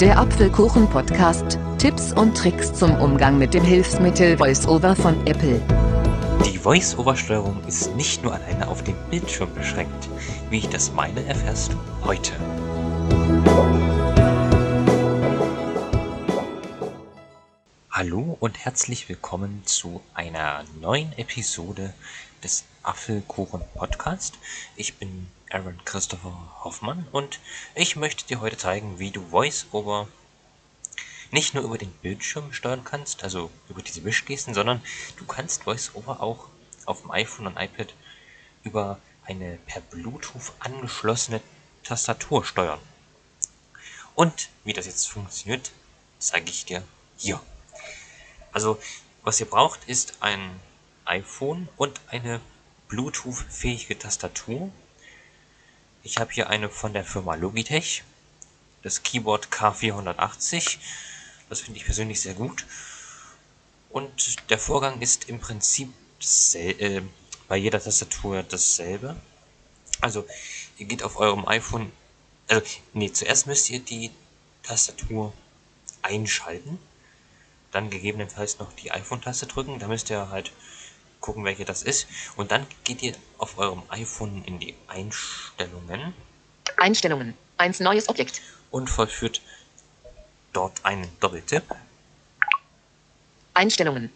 Der Apfelkuchen-Podcast. Tipps und Tricks zum Umgang mit dem Hilfsmittel VoiceOver von Apple. Die Voice-Over-Steuerung ist nicht nur alleine auf den Bildschirm beschränkt. Wie ich das meine, erfährst du heute. Hallo und herzlich willkommen zu einer neuen Episode des Apfelkuchen Podcast. Ich bin Aaron Christopher Hoffmann und ich möchte dir heute zeigen, wie du VoiceOver nicht nur über den Bildschirm steuern kannst, also über diese Wischgesten, sondern du kannst VoiceOver auch auf dem iPhone und iPad über eine per Bluetooth angeschlossene Tastatur steuern. Und wie das jetzt funktioniert, zeige ich dir hier. Also, was ihr braucht, ist ein iPhone und eine Bluetooth-fähige Tastatur ich habe hier eine von der Firma Logitech, das Keyboard K480. Das finde ich persönlich sehr gut. Und der Vorgang ist im Prinzip äh, bei jeder Tastatur dasselbe. Also, ihr geht auf eurem iPhone, also, nee, zuerst müsst ihr die Tastatur einschalten. Dann gegebenenfalls noch die iPhone-Taste drücken. Da müsst ihr halt gucken, welche das ist. Und dann geht ihr auf eurem iPhone in die Einstellungen. Einstellungen. Eins neues Objekt. Und vollführt dort einen Doppeltipp. Einstellungen.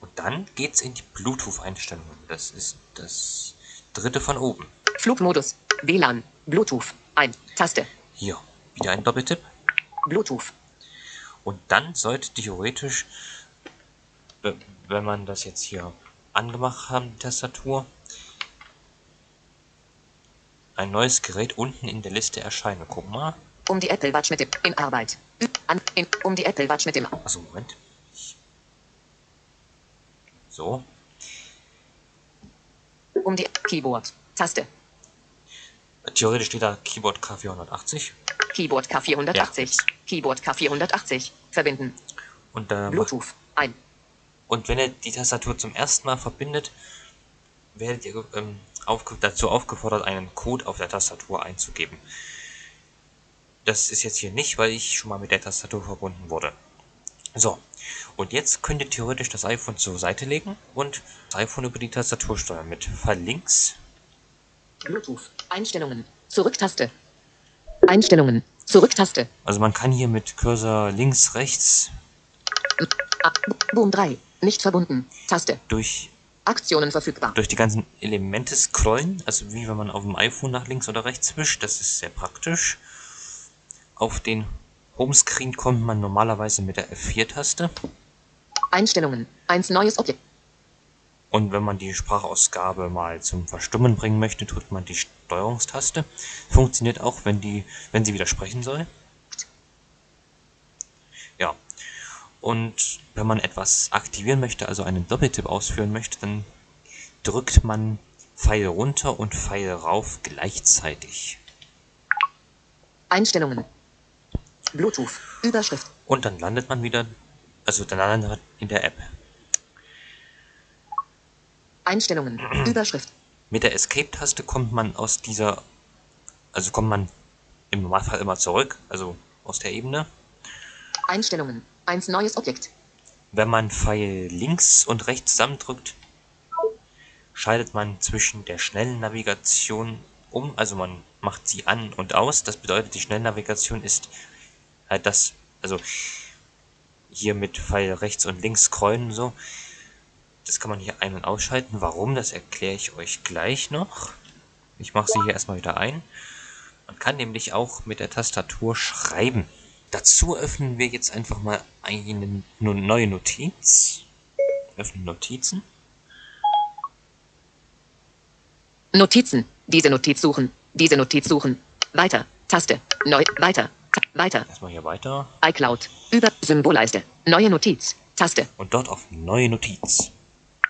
Und dann geht's in die Bluetooth-Einstellungen. Das ist das dritte von oben. Flugmodus. WLAN. Bluetooth. Ein. Taste. Hier. Wieder ein Doppeltipp. Bluetooth. Und dann sollte theoretisch wenn man das jetzt hier angemacht haben, Tastatur, ein neues Gerät unten in der Liste erscheinen. Guck mal. Um die Apple Watch mit dem in Arbeit. An, in, um die Apple Watch mit dem. Achso, Moment. So. Um die Keyboard. Taste. Theoretisch steht da Keyboard K480. Keyboard K480. Ja. Keyboard K480. Verbinden. Und äh, Bluetooth. Ein. Und wenn ihr die Tastatur zum ersten Mal verbindet, werdet ihr ähm, aufge dazu aufgefordert, einen Code auf der Tastatur einzugeben. Das ist jetzt hier nicht, weil ich schon mal mit der Tastatur verbunden wurde. So, und jetzt könnt ihr theoretisch das iPhone zur Seite legen und das iPhone über die Tastatur steuern mit Fall links. Bluetooth, Einstellungen, Zurücktaste. Einstellungen, Zurücktaste. Also man kann hier mit Cursor links, rechts. Boom 3. Nicht verbunden. Taste. Durch Aktionen verfügbar. Durch die ganzen Elemente scrollen, also wie wenn man auf dem iPhone nach links oder rechts wischt, das ist sehr praktisch. Auf den Homescreen kommt man normalerweise mit der F4-Taste. Einstellungen. Eins neues Objekt. Und wenn man die Sprachausgabe mal zum Verstummen bringen möchte, drückt man die Steuerungstaste. Funktioniert auch, wenn die, wenn sie widersprechen soll. Ja, und wenn man etwas aktivieren möchte, also einen Doppeltipp ausführen möchte, dann drückt man Pfeil runter und Pfeil rauf gleichzeitig. Einstellungen. Bluetooth. Überschrift. Und dann landet man wieder, also dann landet man in der App. Einstellungen. Überschrift. Mit der Escape-Taste kommt man aus dieser, also kommt man im Normalfall immer zurück, also aus der Ebene. Einstellungen. Eins neues Objekt. Wenn man Pfeil links und rechts zusammendrückt, schaltet man zwischen der schnellen Navigation um, also man macht sie an und aus. Das bedeutet, die Schnellnavigation ist halt das, also hier mit Pfeil rechts und links scrollen so. Das kann man hier ein- und ausschalten. Warum, das erkläre ich euch gleich noch. Ich mache sie hier erstmal wieder ein. Man kann nämlich auch mit der Tastatur schreiben. Dazu öffnen wir jetzt einfach mal eine neue Notiz. Öffnen Notizen. Notizen. Diese Notiz suchen. Diese Notiz suchen. Weiter. Taste. Neu. Weiter. Ta weiter. Erstmal hier weiter. iCloud. Über Symbolleiste. Neue Notiz. Taste. Und dort auf Neue Notiz.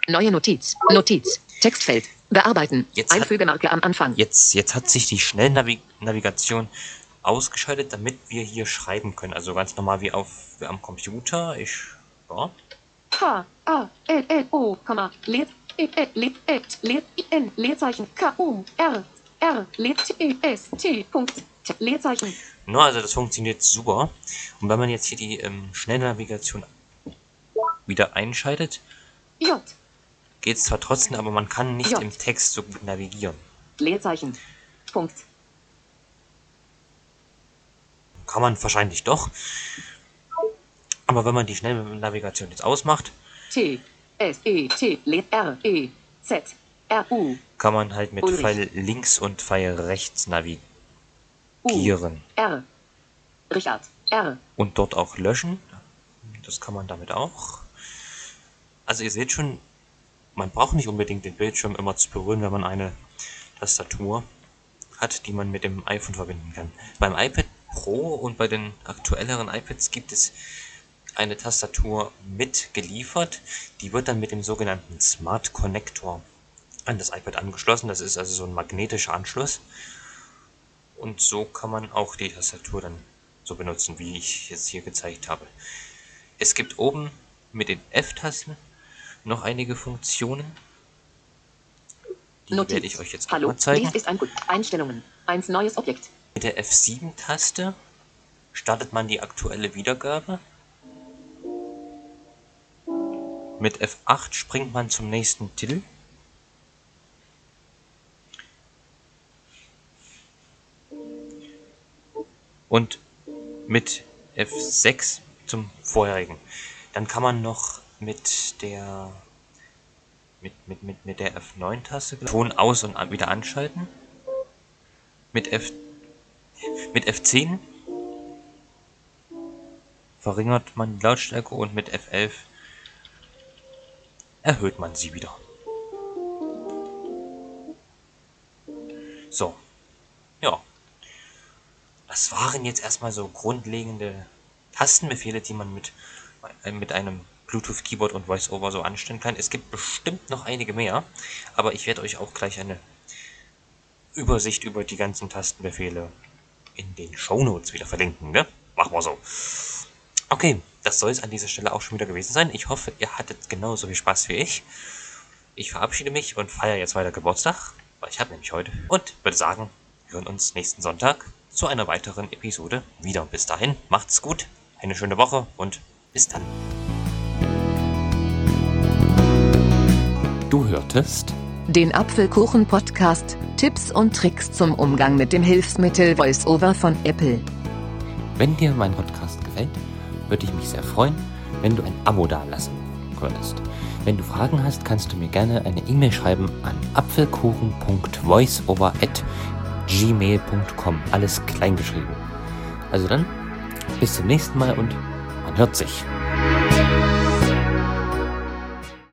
Neue Notiz. Notiz. Textfeld. Bearbeiten. Jetzt Einfügemarke am Anfang. Jetzt, jetzt hat sich die Schnellnavigation ausgeschaltet, damit wir hier schreiben können. Also ganz normal wie auf wie am Computer. Ich ja. H A L L O, Leer, N Leerzeichen K U R R, S, T, Punkt, Leerzeichen, No, also das funktioniert super. Und wenn man jetzt hier die ähm, Schnellnavigation wieder einschaltet, J, geht es zwar trotzdem, aber man kann nicht Ja. im Text so gut navigieren. Leerzeichen, Punkt, Kann man wahrscheinlich doch. Aber wenn man die Schnellnavigation jetzt ausmacht, T, S, E, T, R, E, Z, R, U, kann man halt mit Ulrich. Pfeil links und Pfeil rechts U, navigieren. R, Richard, R, Und dort auch löschen. Das kann man damit auch. Also ihr seht schon, man braucht nicht unbedingt den Bildschirm immer zu berühren, wenn man eine Tastatur hat, die man mit dem iPhone verbinden kann. Beim iPad Pro und bei den aktuelleren iPads gibt es eine Tastatur mit geliefert. Die wird dann mit dem sogenannten Smart Connector an das iPad angeschlossen. Das ist also so ein magnetischer Anschluss. Und so kann man auch die Tastatur dann so benutzen, wie ich jetzt hier gezeigt habe. Es gibt oben mit den F-Tasten noch einige Funktionen. Die Notiz. werde ich euch jetzt Hallo, mal zeigen. dies ist ein gut. Einstellungen, eins neues Objekt, Mit der F7-Taste startet man die aktuelle Wiedergabe. Mit F8 springt man zum nächsten Titel. Und mit F6 zum vorherigen. Dann kann man noch mit der mit, mit, mit, mit der F9-Taste Ton aus und wieder anschalten. Mit F mit F10 verringert man die Lautstärke und mit F11 erhöht man sie wieder. So. Ja. Das waren jetzt erstmal so grundlegende Tastenbefehle, die man mit, äh, mit einem Bluetooth Keyboard und VoiceOver so anstellen kann. Es gibt bestimmt noch einige mehr, aber ich werde euch auch gleich eine Übersicht über die ganzen Tastenbefehle in den Shownotes wieder verlinken, ne? Machen wir so. Okay, das soll es an dieser Stelle auch schon wieder gewesen sein. Ich hoffe, ihr hattet genauso viel Spaß wie ich. Ich verabschiede mich und feiere jetzt weiter Geburtstag, weil ich habe nämlich heute. Und würde sagen, wir hören uns nächsten Sonntag zu einer weiteren Episode wieder. Bis dahin, macht's gut, eine schöne Woche und bis dann. Du hörtest Den Apfelkuchen-Podcast. Tipps und Tricks zum Umgang mit dem Hilfsmittel VoiceOver von Apple. Wenn dir mein Podcast gefällt, würde ich mich sehr freuen, wenn du ein Abo dalassen könntest. Wenn du Fragen hast, kannst du mir gerne eine E-Mail schreiben an apfelkuchen.voiceover@gmail.com. Alles kleingeschrieben. Also dann, bis zum nächsten Mal und man hört sich.